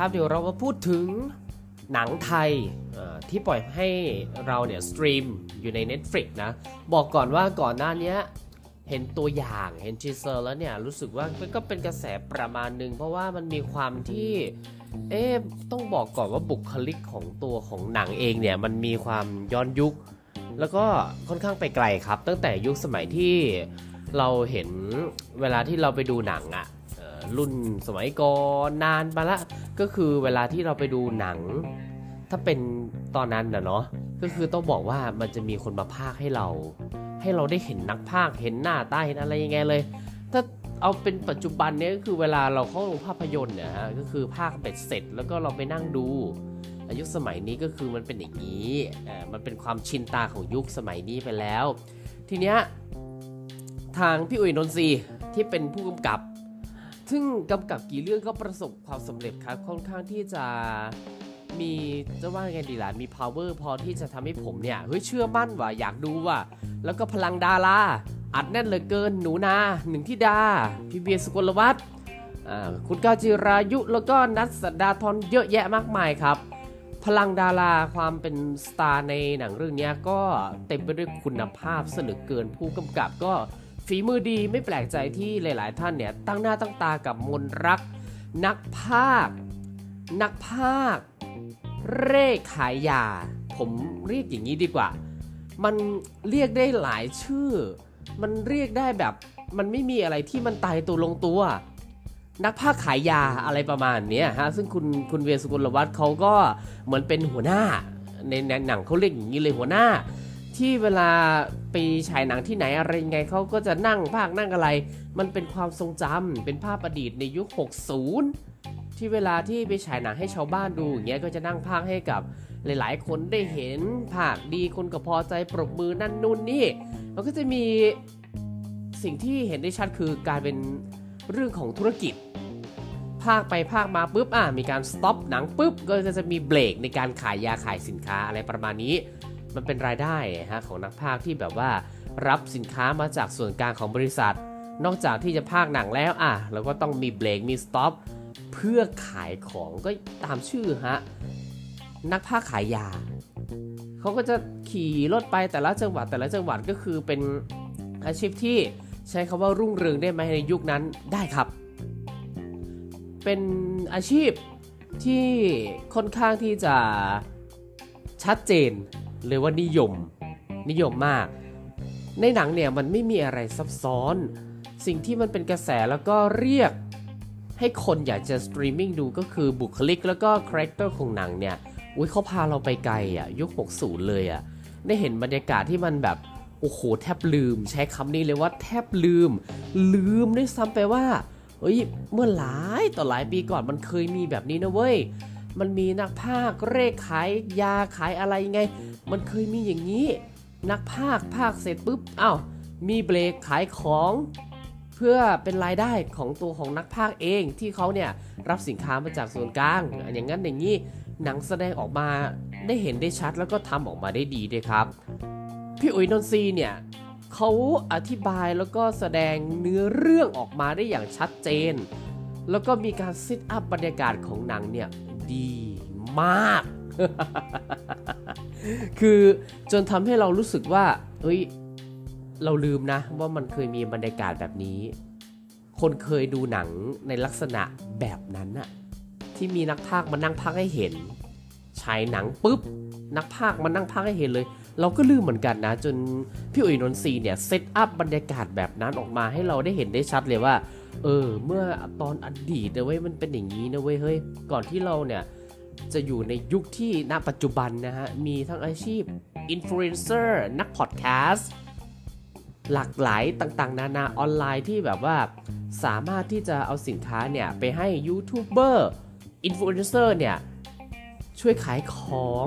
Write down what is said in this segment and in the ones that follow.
ครับ เดี๋ยวเรามาพูดถึงหนังไทยที่ปล่อยให้เราเนี่ย stream อยู่ใน Netflix นะ บอกก่อนว่าก่อนหน้านี้เห็นตัวอย่างเห็น teaser แล้วเนี่ย รู้สึกว่ามันก็เป็นกระแสประมาณหนึ่งเพราะว่ามันมีความที่เอ๊ะต้องบอกก่อนว่าบุคลิกของตัวของหนังเองเนี่ย มันมีความย้อนยุค แล้วก็ค่อนข้างไปไกลครับ ตั้งแต่ยุคสมัยที่เราเห็นเวลาที่เราไปดูหนังอะเอ่อ รุ่นสมัยก่อนนานมาละก็คือเวลาที่เราไปดูหนัง ถ้าเป็นตอนนั้นนะเนาะก็คือต้องบอกว่ามันจะมีคนมาพากให้เรา ให้เราได้เห็นนักพากเห็นหน้าตาเห็นอะไรยังไงเลย ถ้าเอาเป็นปัจจุบันเนี้ยก็คือเวลาเราเข้าโรงภาพยนตร์เนี่ยฮะก็คือภาคเป็ดเสร็จแล้วก็เราไปนั่งดูอายุคสมัยนี้ก็คือมันเป็นอย่างนี้อ่อมันเป็นความชินตาของยุคสมัยนี้ไปแล้ว ทีเนี้ยทางพี่อุ๋ยนนทรีที่เป็นผู้กำกับ ซึ่งกำกับกี่เรื่องก็ประสบความสำเร็จครับค่อนข้างที่จะมีจะว่าไงดีล่ะมี power พอที่จะทำให้ผมเนี่ยเฮ้ยเชื่อมั่นว่าอยากดูว่ะแล้วก็พลังดาราอัดแน่นเหลือเกินหนูนาหนึ่งที่ดาพี่เบียสุกลวัฒน์คุณก้าวจิรายุแล้วก็นัทสัดดาทรเยอะแยะมากมายครับ พลังดาราความเป็นสตาร์ในหนังเรื่องนี้ก็เต็มไปด้วยคุณภาพเสนอเกินผู้กำกับก็ ฝีมือดีไม่แปลกใจที่หลาย ๆ ท่านเนี่ยตั้งหน้าตั้งตากับมนรัก นักภาค นักภาค เร่ขายยา ผมเรียกอย่างนี้ดีกว่า มันเรียกได้หลายชื่อ มันเรียกได้แบบมันไม่มีอะไรที่มันตายตัวลงตัว นักภาคขายยาอะไรประมาณนี้ฮะซึ่งคุณคุณเวียสุกุลวัฒน์เขาก็เหมือนเป็นหัวหน้าในในหนังเขาเรียกอย่างนี้เลยหัวหน้า ที่เวลาไปฉายหนังที่ไหนอะไรยังไงเขาก็จะนั่งภาคนั่งอะไร มันเป็นความทรงจำเป็นภาพอดีตในยุค 60 ที่เวลาที่ไปฉายหนังให้ชาวบ้านดูอย่างเงี้ยก็จะนั่งภาคให้กับหลาย ๆ คนได้เห็นภาคดีคนก็พอใจปรบมือนั่นนู่นนี่มันก็จะมีสิ่งที่เห็นได้ชัดคือกายเป็นเรื่องของธุรกิจ พากย์ไปพากย์มาปุ๊บอะมีการ stop หนังปุ๊บก็จะมีเบรกในการขายยาขายสินค้าอะไรประมาณนี้ มันเป็นรายได้ฮะของนักพากย์ที่แบบว่ารับสินค้ามาจากส่วนกลางของบริษัท นอกจากที่จะพากย์หนังแล้วอะเราก็ต้องมีเบรกมี stop เพื่อขายของก็ตามชื่อฮะนักพากย์ขายยาเขาก็จะขี่รถไปแต่ละจังหวัดแต่ละจังหวัดก็คือเป็นอาชีพที่ใช้คำว่ารุ่งเรืองได้ไหมในยุคนั้นได้ครับ เป็นอาชีพที่ค่อนข้างที่จะชัดเจน เลยว่านิยม นิยมมาก ในหนังเนี่ยมันไม่มีอะไรซับซ้อน สิ่งที่มันเป็นกระแสแล้วก็เรียกให้คนอยากจะสตรีมมิ่งดูก็คือบุคลิกแล้วก็ character ของหนังเนี่ยอุ้ยเขาพาเราไปไกลอะยุค 60 เลยอะได้เห็นบรรยากาศที่มันแบบ โอ้โห แทบลืม ใช้คำนี้เลยว่าแทบลืม ลืมด้วยซ้ำไปว่าเฮ้ยเมื่อหลายต่อหลายปีก่อนมันเคยมีแบบนี้นะเว้ย มันมีนักภาคเร่ขายยาขายอะไรไง มันเคยมีอย่างนี้ นักภาคภาคเสร็จปุ๊บอ้าวมีเบรกขายของ เพื่อเป็นรายได้ของตัวของนักภาคเองที่เขาเนี่ยรับสินค้ามาจากส่วนกลาง อย่างนั้นอย่างนี้หนังแสดงออกมาได้เห็นได้ชัดแล้วก็ทำออกมาได้ดีด้วยครับ พี่อุ๋ยนนทรีเนี่ยเขาอธิบายแล้วก็แสดงเนื้อเรื่องออกมาได้อย่างชัดเจน แล้วก็มีการซิทอัพบรรยากาศของหนังเนี่ย ดีมาก คือจนทำให้เรารู้สึกว่า เอ้ย เราลืมนะ ว่ามันเคยมีบรรยากาศแบบนี้ คนเคยดูหนังในลักษณะแบบนั้นน่ะที่มีนักพากย์มานั่งพากย์ให้เห็นฉายหนังปุ๊บ นักพากย์มานั่งพากย์ให้เห็นเลย เราก็ลืมเหมือนกันนะ จนพี่อุ๋ยนนทรีเนี่ย set up บรรยากาศแบบนั้นออกมาให้เราได้เห็นได้ชัดเลยว่า เออ เมื่อตอนอดีตนะเว้ยมันเป็นอย่างนี้นะเว้ยเฮ้ยก่อนที่เราเนี่ยจะอยู่ในยุคที่ณปัจจุบันนะฮะ มีทั้งอาชีพอินฟลูเอนเซอร์นักพอดแคสต์หลากหลายต่างๆ นานาออนไลน์ที่แบบว่าสามารถที่จะเอาสินค้าเนี่ย ไปให้ยูทูบเบอร์อินฟลูเอนเซอร์เนี่ย ช่วยขายของ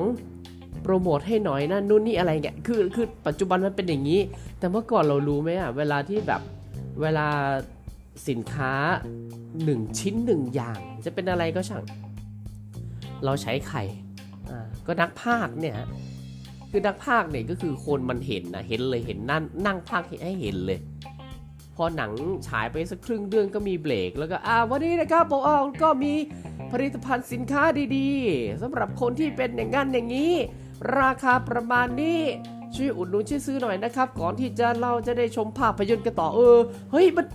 โปรโมทให้หน่อยนะนู่นนี่อะไรเงี้ยคือคือปัจจุบันมันเป็นอย่างนี้ แต่เมื่อก่อนเรารู้ไหมอะเวลาที่แบบเวลา สินค้า 1 ชิ้น 1 อย่าง จะเป็นอะไรก็ช่าง เราใช้ใครก็นักภาคเนี่ยคือนักภาคเนี่ยก็คือคนมันเห็นนะเห็นเลยเห็นนั่งนั่งภาคให้เห็นเลย พอหนังฉายไปสักครึ่งเดือนก็มีเบรกแล้วก็อ่าวันนี้นะครับผมเอาก็มีผลิตภัณฑ์สินค้าดีๆสำหรับคนที่เป็นอย่างนั้นอย่างนี้ ราคาประมาณนี้ ช่วยอุดหนุนช่วยซื้อหน่อยนะครับ ก่อนที่จะเราจะได้ชมภาพยนตร์กันต่อเออ เฮ้ย มัน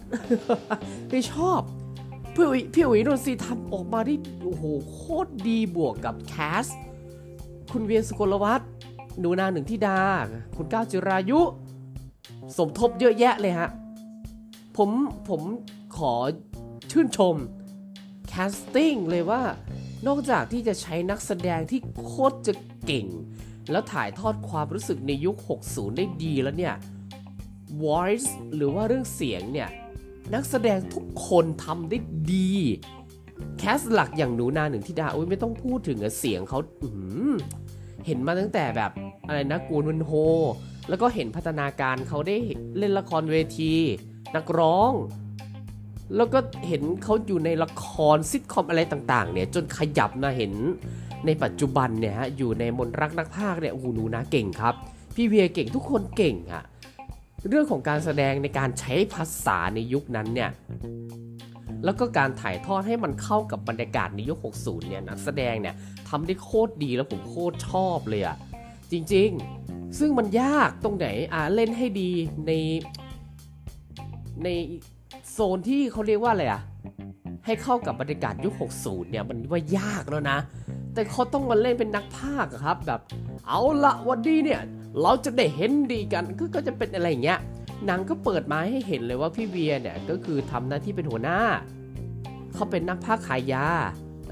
ไม่ชอบพี่อุ๋ยพี่อุ๋ยนนทรีทำออกมาได้โอ้โหโคตรดีบวกกับแคส คุณเวียนสุกลวัฒน์หนูนาหนึ่งที่ดา คุณก้าวจิรายุ สมทบเยอะแยะเลยฮะ ผมผมขอชื่นชมแคสติ้งเลยว่านอกจากที่จะใช้นักแสดงที่โคตรจะเก่ง แล้วถ่ายทอดความรู้สึกในยุค 60 ได้ดีแล้วเนี่ย voice หรือว่าเรื่องเสียงเนี่ย นักแสดงทุกคนทำได้ดี แคสหลักอย่างหนูนาหนึ่งที่ดาโอ้ยไม่ต้องพูดถึงเสียงเขาอืเห็นมาตั้งแต่แบบอะไรนะกูนวนโฮ แล้วก็เห็นพัฒนาการเขาได้เล่นละครเวที นักร้อง แล้วก็เห็นเขาอยู่ในละครซิทคอมอะไรต่าง ๆ เนี่ย จนขยับนะเห็น ในปัจจุบันเนี่ยฮะอยู่ในมนรักนักพากย์เนี่ยโอ้โหหนูนาเก่งครับ พี่เวียเก่งทุกคนเก่งอะเรื่องของการแสดงในการใช้ภาษาในยุคนั้นเนี่ยแล้วก็การถ่ายทอดให้มันเข้ากับบรรยากาศในยุค 60 เนี่ยนักแสดงเนี่ยทำได้โคตรดีแล้วผมโคตรชอบเลยอะจริงๆ ซึ่งมันยากตรงไหนอ่าเล่นให้ดีในในโซนที่เขาเรียกว่าอะไรอะให้เข้ากับบรรยากาศยุค 60 เนี่ยมันว่ายากแล้วนะ แต่เขาต้องมาเล่นเป็นนักพากย์อะครับแบบ เอาละวันนี้เนี่ย เราจะได้เห็นดีกันก็จะเป็นอะไรอย่างเงี้ยหนังก็เปิดมาให้เห็นเลยว่าพี่เวียเนี่ยก็คือทำหน้าที่เป็นหัวหน้า เขาเป็นนักพากย์ขายยา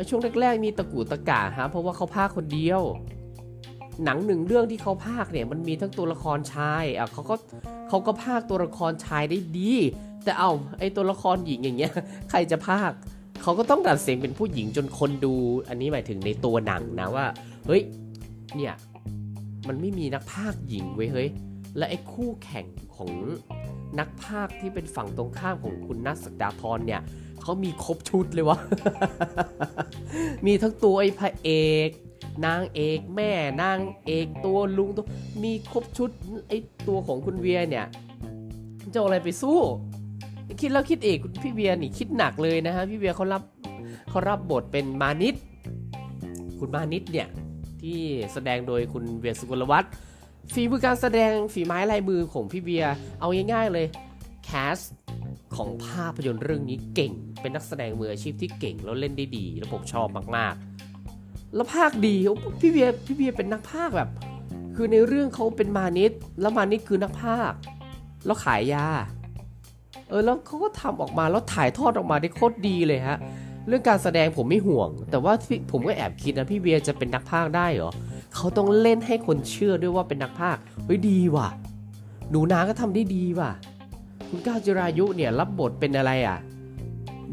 ช่วงแรกๆมีตะกูตะกาฮะเพราะว่าเขาพากย์คนเดียว หนังหนึ่งเรื่องที่เขาพากย์เนี่ยมันมีทั้งตัวละครชายอะเขาก็เขาก็พากย์ตัวละครชายได้ดี แต่เอาไอตัวละครหญิงอย่างเงี้ยใครจะพากย์ เขาก็ต้องดัดเสียงเป็นผู้หญิงจนคนดู อันนี้หมายถึงในตัวหนังนะว่า เฮ้ย เนี่ย มันไม่มีนักพากหญิงเว้ยเฮ้ย และไอ้คู่แข่งของนักพากที่เป็นฝั่งตรงข้ามของคุณนัทสักดาทรเนี่ยเขามีครบชุดเลยวะ มีทั้งตัวไอ้พระเอก นางเอกแม่นางเอกตัวลุงตัวมีครบชุดไอ้ตัวของคุณเวียเนี่ยจะเอาอะไรไปสู้ คิดแล้วคิดอีกพี่เวียนี่คิดหนักเลยนะฮะพี่เวียเขารับเขารับบทเป็นมานิดคุณมานิดเนี่ยที่แสดงโดยคุณเวียสุกลวัฒน์ฝีมือการแสดงฝีไม้ลายมือของพี่เวียเอาง่ายๆเลยแคสของภาพยนตร์เรื่องนี้เก่ง เป็นนักแสดงมืออาชีพที่เก่งแล้วเล่นได้ดี แล้วผมชอบมากๆ แล้วภาคดีพี่เวียพี่เวียเป็นนักภาคแบบ คือในเรื่องเขาเป็นมานิดแล้วมานิดคือนักภาคแล้วขายยา เออแล้วเขาก็ทำออกมาแล้วถ่ายทอดออกมาได้โคตรดีเลยฮะ เรื่องการแสดงผมไม่ห่วง แต่ว่าผมก็แอบคิดนะพี่เวียจะเป็นนักพากย์ได้เหรอเขาต้องเล่นให้คนเชื่อด้วยว่าเป็นนักพากย์เฮ้ยดีว่ะ หนูนาก็ทำได้ดีว่ะ คุณก้าวจิรายุเนี่ยรับบทเป็นอะไรอะ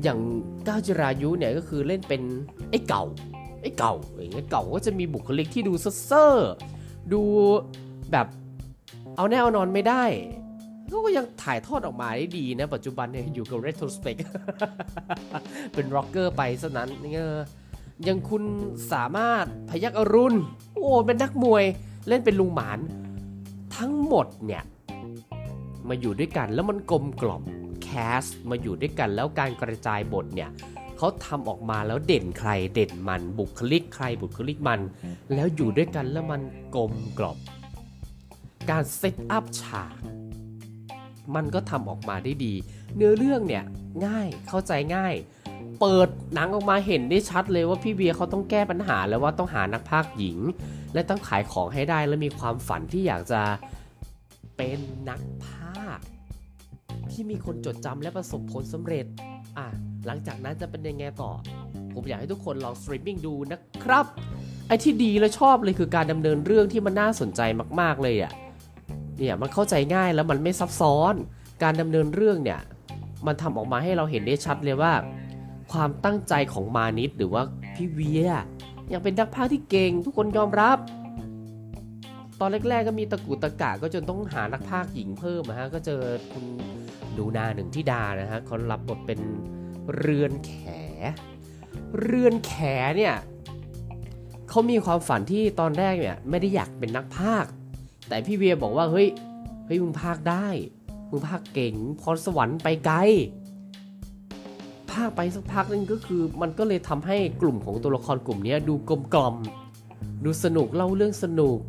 อย่างก้าวจิรายุเนี่ยก็คือเล่นเป็นไอ้เก่า ไอ้เก่าอย่างเงี้ยเก่าก็จะมีบุคลิกที่ดูเซ่อดูแบบเอาแน่เอานอนไม่ได้ ก็ยังถ่ายทอดออกมาได้ดีนะ ปัจจุบันเนี่ยอยู่กับ Retrospect เป็นร็อกเกอร์ไปซะนั้นเออยังคุณสามารถพยักอรุณ โอ้เป็นนักมวยเล่นเป็นลุงหมาน ทั้งหมดเนี่ย มาอยู่ด้วยกันแล้วมันกลมกล่อมแคสมาอยู่ด้วยกันแล้วการกระจายบทเนี่ยเขาทำออกมาแล้วเด่นใครเด่นมันบุคลิกใครบุคลิกมัน แล้วอยู่ด้วยกันแล้วมันกลมกล่อมการเซตอัพฉาก มันก็ทำออกมาได้ดี เนื้อเรื่องเนี่ยง่ายเข้าใจง่าย เปิดหนังออกมาเห็นได้ชัดเลยว่าพี่เบียร์เขาต้องแก้ปัญหาแล้วว่าต้องหานักพากย์หญิง และต้องขายของให้ได้และมีความฝันที่อยากจะเป็นนักพากย์ที่มีคนจดจำและประสบผลสำเร็จอะหลังจากนั้นจะเป็นยังไงต่อ ผมอยากให้ทุกคนลองสตรีมมิ่งดูนะครับไอ้ที่ดีและชอบเลยคือการดำเนินเรื่องที่มันน่าสนใจมาก ๆ เลยอะ เนี่ยมันเข้าใจง่ายแล้วมันไม่ซับซ้อน การดำเนินเรื่องเนี่ยมันทำออกมาให้เราเห็นได้ชัดเลยว่า ความตั้งใจของมานิตย์หรือว่าพี่เวียร์ยังเป็นนักพากย์ที่เก่งทุกคนยอมรับ ตอนแรกๆก็มีตะกุกตะกักก็จนต้องหานักพากย์หญิงเพิ่มนะฮะก็เจอคุณดูนาหนึ่งที่ดานะฮะเขารับบทเป็นเรือนแข เรือนแขเนี่ยเขามีความฝันที่ตอนแรกเนี่ยไม่ได้อยากเป็นนักพากย์ แต่พี่เวียบอกว่าเฮ้ยเฮ้ยมึงพากได้มึงพากเก่งพรสวรรค์ไปไกลภาคไปสักพักนึงก็คือมันก็เลยทำให้กลุ่มของตัวละครกลุ่มนี้ดูกลมกล่อม ดูสนุกเล่าเรื่องสนุก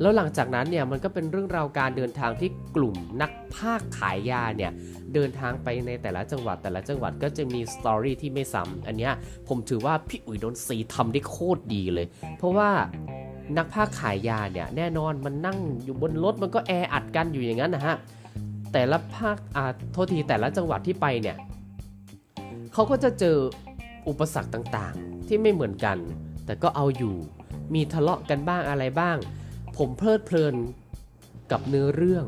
แล้วหลังจากนั้นเนี่ยมันก็เป็นเรื่องราวการเดินทางที่กลุ่มนักภาคขายยาเนี่ยเดินทางไปในแต่ละจังหวัดแต่ละจังหวัดก็จะมีสตอรี่ที่ไม่ซ้ำอันนี้ผมถือว่าพี่อุ๋ยโดนซีทำได้โคตรดีเลย เพราะว่า นักภาคขายยาเนี่ยแน่นอนมันนั่งอยู่บนรถมันก็แออัดกันอยู่อย่างนั้นนะฮะแต่ละภาคอ่าโทษทีแต่ละจังหวัดที่ไปเนี่ยเขาก็จะเจออุปสรรคต่างๆ ที่ไม่เหมือนกัน แต่ก็เอาอยู่มีทะเลาะกันบ้างอะไรบ้าง ผมเพลิดเพลินกับเนื้อเรื่อง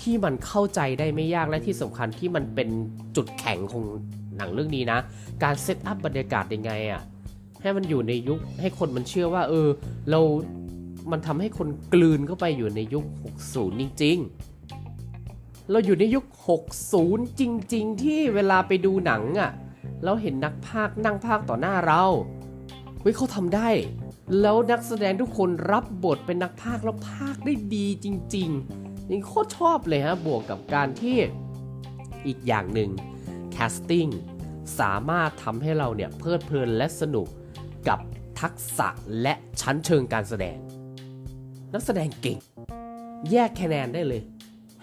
ที่มันเข้าใจได้ไม่ยากและที่สำคัญที่มันเป็นจุดแข็งของหนังเรื่องนี้นะ การเซตอัพบรรยากาศยังไงอะ่ะ ให้มันอยู่ในยุคให้คนมันเชื่อว่า เออ เรา มันทำให้คนกลืนเข้าไปอยู่ในยุค 60 จริง ๆ เราอยู่ในยุค 60 จริง ๆ ที่เวลาไปดูหนังอะ่ะ เราเห็นนักพากนั่งพากต่อหน้าเราเฮ้ยเขาทำได้ แล้วนักแสดงทุกคนรับบทเป็นนักพากแล้วพากได้ดีจริงๆยังโคตรชอบเลยฮะบวกกับการที่อีกอย่างหนึ่ง casting สามารถทำให้เราเนี่ยเพลิดเพลินและสนุก กับทักษะและชั้นเชิงการแสดง นักแสดงเก่ง แยกคะแนนได้เลย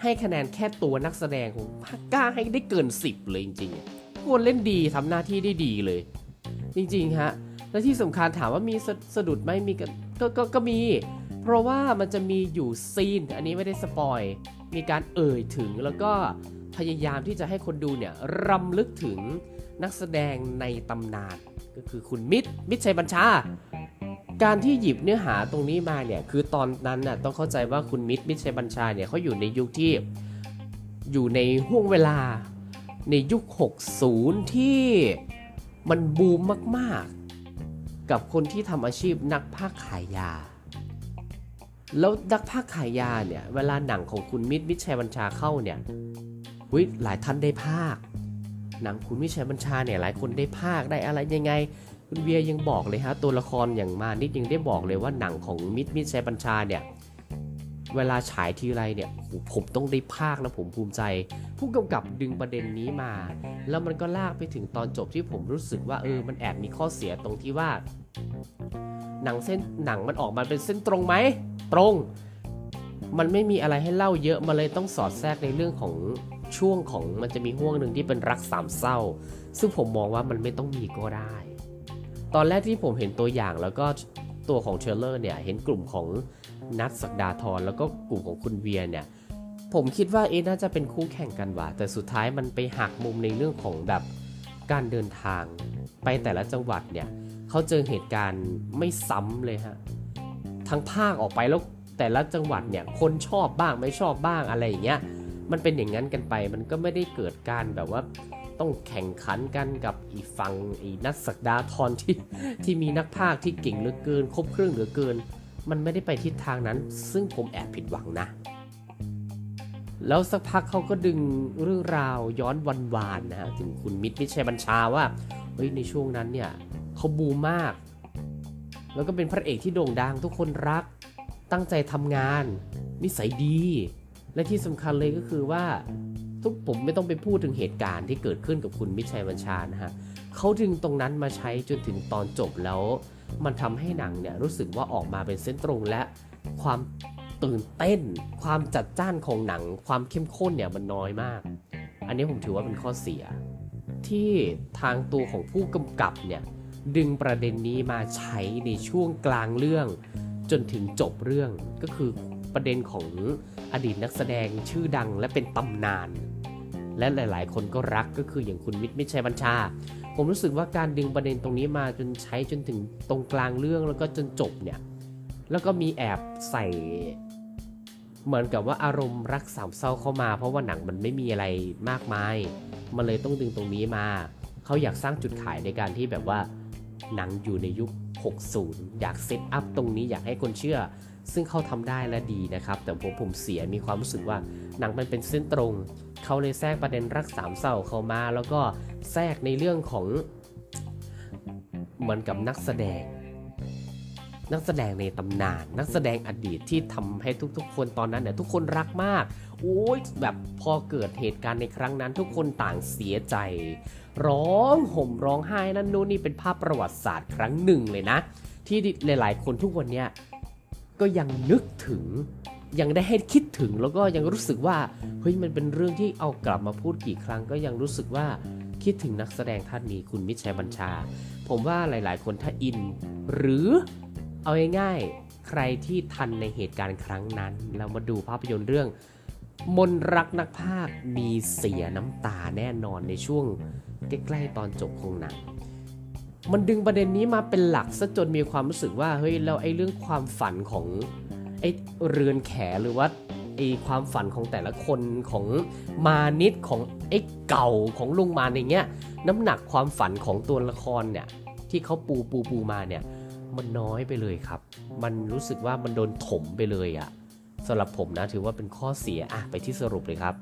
ให้คะแนนแค่ตัวนักแสดงของกล้าให้ได้เกิน 10 เลยจริงๆคนเล่นดีทำหน้าที่ได้ดีเลย จริงๆฮะและที่สำคัญถามว่ามีสสะดุดไหมมีก็ก็ก็ก็มี เพราะว่ามันจะมีอยู่ซีน อันนี้ไม่ได้สปอยมีการเอ่ยถึงแล้วก็พยายามที่จะให้คนดูเนี่ยรำลึกถึงนักแสดงในตำนาน ก็คือคุณมิตรมิตรชัยบัญชา การที่หยิบเนื้อหาตรงนี้มาเนี่ยคือตอนนั้นน่ะต้องเข้าใจว่าคุณมิตรมิตรชัยบัญชาเนี่ยเขาอยู่ในยุคที่อยู่ในห่วงเวลาในยุค 60 ที่มันบูมมากๆ กับคนที่ทำอาชีพนักภาคขายยา แล้วนักภาคขายยาเนี่ย เวลาหนังของคุณมิตรมิตรชัยบัญชาเข้าเนี่ยหลายท่านได้ภาค หนังคุณมิชัยบัญชาเนี่ยหลายคนได้ภาคได้อะไรยังไง คุณเวียยังบอกเลยฮะตัวละครอย่างมานิดยังได้บอกเลยว่าหนังของมิตรมิตรชัยบัญชาเนี่ยเวลาฉายทีไรเนี่ยผมต้องได้ภาคแล้วผมภูมิใจ ผู้กำกับดึงประเด็นนี้มา แล้วมันก็ลากไปถึงตอนจบที่ผมรู้สึกว่าเออมันแอบมีข้อเสียตรงที่ว่า หนังเส้นหนังมันออกมาเป็นเส้นตรงไหมตรง มันไม่มีอะไรให้เล่าเยอะมาเลยต้องสอดแทรกในเรื่องของ ช่วงของมันจะมีห่วงหนึ่งที่เป็นรักสามเศร้า ซึ่งผมมองว่ามันไม่ต้องมีก็ได้ ตอนแรกที่ผมเห็นตัวอย่างแล้วก็ตัวของเทรลเลอร์เนี่ยเห็นกลุ่มของนัทศักดาทรแล้วก็กลุ่มของคุณเวียเนี่ยผมคิดว่าเอ๊ะน่าจะเป็นคู่แข่งกันว่ะแต่สุดท้ายมันไปหักมุมในเรื่องของแบบการเดินทาง ไปแต่ละจังหวัดเนี่ยเขาเจอเหตุการณ์ไม่ซ้ำเลยฮะทั้งภาคออกไปแล้วแต่ละจังหวัดเนี่ยคนชอบบ้างไม่ชอบบ้างอะไรอย่างเงี้ย มันเป็นอย่างนั้นกันไป มันก็ไม่ได้เกิดการแบบว่าต้องแข่งขันกันกับอีฝั่งอีนักสักดาทรที่ที่มีนักพากย์ที่เก่งเหลือเกิน ครบเครื่องเหลือเกิน มันไม่ได้ไปทิศทางนั้น ซึ่งผมแอบผิดหวังนะ แล้วสักพักเขาก็ดึงเรื่องราวย้อนวันวานนะฮะถึงคุณมิตรมิชัยบัญชาว่าเฮ้ยในช่วงนั้นเนี่ยเขาบูมมาก แล้วก็เป็นพระเอกที่โด่งดังทุกคนรัก ตั้งใจทำงาน นิสัยดี และที่สำคัญเลยก็คือว่าทุกผมไม่ต้องไปพูดถึงเหตุการณ์ที่เกิดขึ้นกับคุณมิชัยบัญชานะฮะเขาดึงตรงนั้นมาใช้จนถึงตอนจบแล้ว มันทำให้หนังเนี่ยรู้สึกว่าออกมาเป็นเส้นตรงและความตื่นเต้น ความจัดจ้านของหนัง ความเข้มข้นเนี่ยมันน้อยมาก อันนี้ผมถือว่าเป็นข้อเสีย ที่ทางตัวของผู้กำกับเนี่ยดึงประเด็นนี้มาใช้ในช่วงกลางเรื่อง จนถึงจบเรื่องก็คือ ประเด็นของอดีตนักแสดงชื่อดังและเป็นตำนาน และหลาย ๆ คนก็รักก็คืออย่างคุณมิตรมิชัยบัญชา ผมรู้สึกว่าการดึงประเด็นตรงนี้มาจนใช้จนถึงตรงกลางเรื่องแล้วก็จนจบเนี่ย แล้วก็มีแอบใส่เหมือนกับว่าอารมณ์รักสามเศร้าเข้ามา เพราะว่าหนังมันไม่มีอะไรมากมาย มันเลยต้องดึงตรงนี้มา เขาอยากสร้างจุดขายในการที่แบบว่าหนังอยู่ในยุค 60 อยากเซตอัพตรงนี้อยากให้คนเชื่อ ซึ่งเขาทำได้และดีนะครับ แต่ผมผมเสียมีความรู้สึกว่าหนังมันเป็นเส้นตรง เขาเลยแทรกประเด็นรักสามเศร้าเข้ามา แล้วก็แทรกในเรื่องของเหมือนกับนักแสดง นักแสดงในตำนาน นักแสดงอดีตที่ทำให้ทุก ๆ คนตอนนั้นเนี่ยทุกคนรักมากโอ้ยแบบพอเกิดเหตุการณ์ในครั้งนั้น ทุกคนต่างเสียใจ ร้องห่มร้องไห้นั่นนู่นนี่เป็นภาพประวัติศาสตร์ครั้งหนึ่งเลยนะ ที่หลาย ๆ คนทุกวันเนี้ย ก็ยังนึกถึงยังได้ให้คิดถึงแล้วก็ยังรู้สึกว่าเฮ้ยมันเป็นเรื่องที่เอากลับมาพูดกี่ครั้งก็ยังรู้สึกว่าคิดถึงนักแสดงท่านนี้คุณมิตรชัยบัญชา ผมว่าหลายๆ คนถ้าอิน หรือเอาง่ายๆใครที่ทันในเหตุการณ์ครั้งนั้น เรามาดูภาพยนตร์เรื่อง มนรักนักภาคมีเสียน้ำตาแน่นอนในช่วงใกล้ๆตอนจบของหนัง มันดึงประเด็นนี้มาเป็นหลักซะจนมีความรู้สึกว่าเฮ้ยแล้วไอ้เรื่องความฝันของไอ้เรือนแขหรือว่าไอ้ความฝันของแต่ละคนของมานิดของไอ้เก่าของลุงมาในเงี้ยน้ำหนักความฝันของตัวละครเนี่ยที่เขาปูปูปูมาเนี่ยมันน้อยไปเลยครับ มันรู้สึกว่ามันโดนถมไปเลยอะสำหรับผมนะถือว่าเป็นข้อเสียอะไปที่สรุปเลยครับ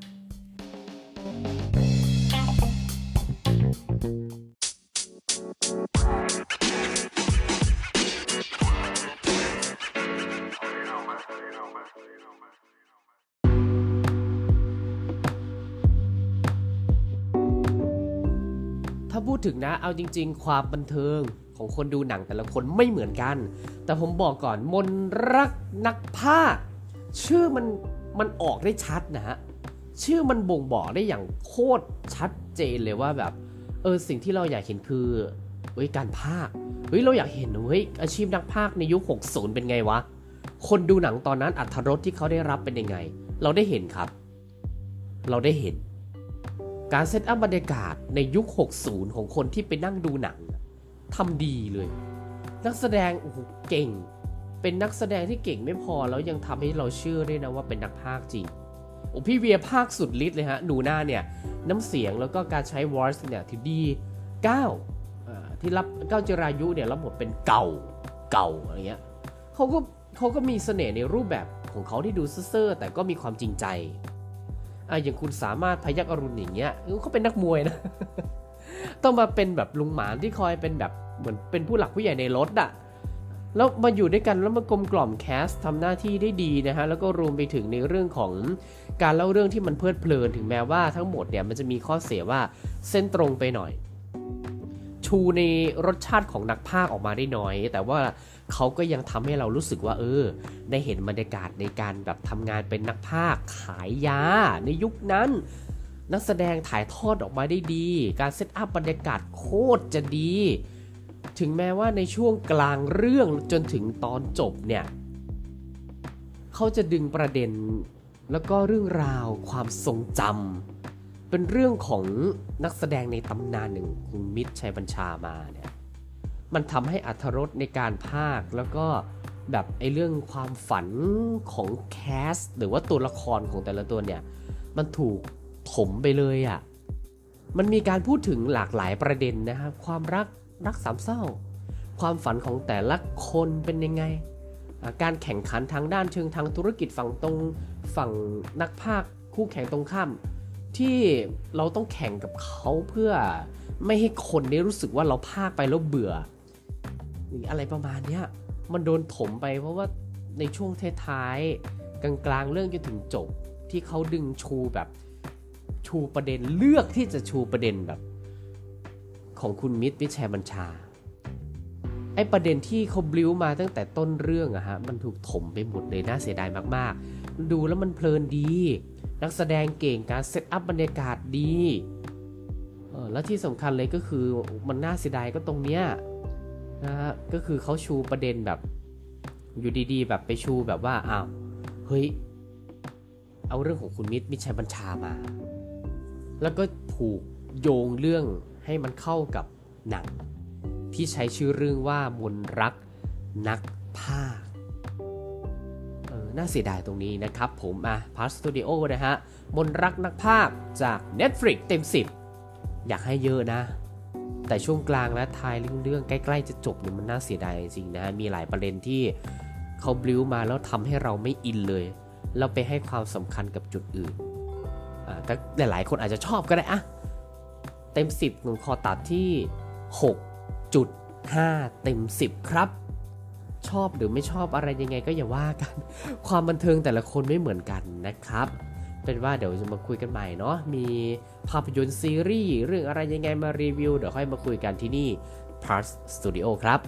งนะ เอาจริง ๆ ความบันเทิงของคนดูหนังแต่ละคนไม่เหมือนกัน แต่ผมบอกก่อนมนรักนักภาคชื่อมันมันออกได้ชัดนะฮะชื่อมันบ่งบอกได้อย่างโคตรชัดเจนเลยว่าแบบเออสิ่งที่เราอยากเห็นคือเฮ้ยการภาคเฮ้ยเราอยากเห็นเฮ้ยอาชีพนักภาคในยุค 60 เป็นไงวะ คนดูหนังตอนนั้นอัธรสที่เขาได้รับเป็นยังไง เราได้เห็นครับ เราได้เห็น การเซตอัพบรรยากาศในยุค 60 ของคนที่ไปนั่งดูหนังทำดีเลย นักแสดงโอ้โหเก่ง เป็นนักแสดงที่เก่งไม่พอแล้วยังทำให้เราเชื่อได้นะว่าเป็นนักพากย์จริงโอ้พี่เวียภาคสุดฤทธิ์เลยฮะหนูหน้าเนี่ยน้ำเสียงแล้วก็การใช้ voice เนี่ยที่ดีก้าที่รับเก้าจรายุเนี่ยรับบทเป็นเก่าเก่าอะไรเงี้ยเขาก็เขาก็มีเสน่ห์ในรูปแบบของเขาที่ดูเซ่อแต่ก็มีความจริงใจ อะอย่างคุณสามารถพยักอรุณอย่างเงี้ยเขาเป็นนักมวยนะ ต้องมาเป็นแบบลุงหมานที่คอยเป็นแบบเหมือนเป็นผู้หลักผู้ใหญ่ในรถอะแล้วมาอยู่ด้วยกันแล้วมากลมกล่อมแคสทำหน้าที่ได้ดีนะฮะแล้วก็รวมไปถึงในเรื่องของการเล่าเรื่องที่มันเพลิดเพลินถึงแม้ว่าทั้งหมดเนี่ยมันจะมีข้อเสียว่าเส้นตรงไปหน่อย ชูในรสชาติของนักพากออกมาได้น้อย แต่ว่าเขาก็ยังทำให้เรารู้สึกว่า เออ ได้เห็นบรรยากาศในการแบบทำงานเป็นนักพากขายยา ในยุคนั้น นักแสดงถ่ายทอดออกมาได้ดี การเซตอัพบรรยากาศโคตรจะดี ถึงแม้ว่าในช่วงกลางเรื่องจนถึงตอนจบเนี่ยเขาจะดึงประเด็นแล้วก็เรื่องราวความทรงจำ เป็นเรื่องของนักแสดงในตำนานหนึ่งคุณมิตรชัยบัญชามาเนี่ยมันทำให้อัธรสในการพากย์แล้วก็แบบไอ้เรื่องความฝันของแคส หรือว่าตัวละครของแต่ละตัวเนี่ย มันถูกถมไปเลยอะ่ะ มันมีการพูดถึงหลากหลายประเด็นนะครับความรักรักสามเศร้า ความฝันของแต่ละคนเป็นยังไง การแข่งขันทางด้านเชิงทางธุรกิจฝั่งตรงฝั่งนักภาคคู่แข่งตรงข้าม ที่เราต้องแข่งกับเขาเพื่อไม่ให้คนได้รู้สึกว่าเราภาคไปแล้วเบื่อหรืออะไรประมาณเนี้ยมันโดนถมไปเพราะว่าในช่วงท้ายๆกลางๆเรื่องจนถึงจบที่เขาดึงชูแบบชูประเด็นเลือกที่จะชูประเด็นแบบ ของคุณมิตรวิชัยบัญชาไอประเด็นที่เขาบลิวมาตั้งแต่ต้นเรื่องอะฮะมันถูกถมไปหมดเลยน่าเสียดายมากๆ ดูแล้วมันเพลินดี นักแสดงเก่งการเซตอัพบรรยากาศดีออแล้วที่สำคัญเลยก็คือมันน่าเสียดายก็ตรงเนี้ยนะฮะก็คือเขาชูประเด็นแบบอยู่ดีๆ แบบไปชูแบบว่าอ้าวเฮ้ยเอาเรื่องของคุณมิตรมิชัยบัญชามา แล้วก็ผูกโยงเรื่องให้มันเข้ากับหนัง ที่ใช้ชื่อเรื่องว่ามนรักนักภาค น่าเสียดายตรงนี้นะครับผมอะพาร์สตูดิโอนะฮะมนรักนักภาคจาก Netflix เต็ม 10 อยากให้เยอะนะ แต่ช่วงกลางและท้ายเรื่องๆใกล้ ๆ จะจบเนี่ยมันน่าเสียดายจริงนะ มีหลายประเด็นที่เขาบลิวมาแล้วทำให้เราไม่อินเลย เราไปให้ความสำคัญกับจุดอื่นอ่าก็หลายๆคนอาจจะชอบก็ได้อะเต็ม 10หนูขอตัดที่ 6.5 เต็ม 10 ครับ ชอบหรือไม่ชอบอะไรยังไงก็อย่าว่ากัน ความบันเทิงแต่ละคนไม่เหมือนกันนะครับ เป็นว่าเดี๋ยวจะมาคุยกันใหม่เนาะมีภาพยนตร์ซีรีส์เรื่องอะไรยังไงมารีวิวเดี๋ยวค่อยมาคุยกันที่นี่ Parts Studio ครับ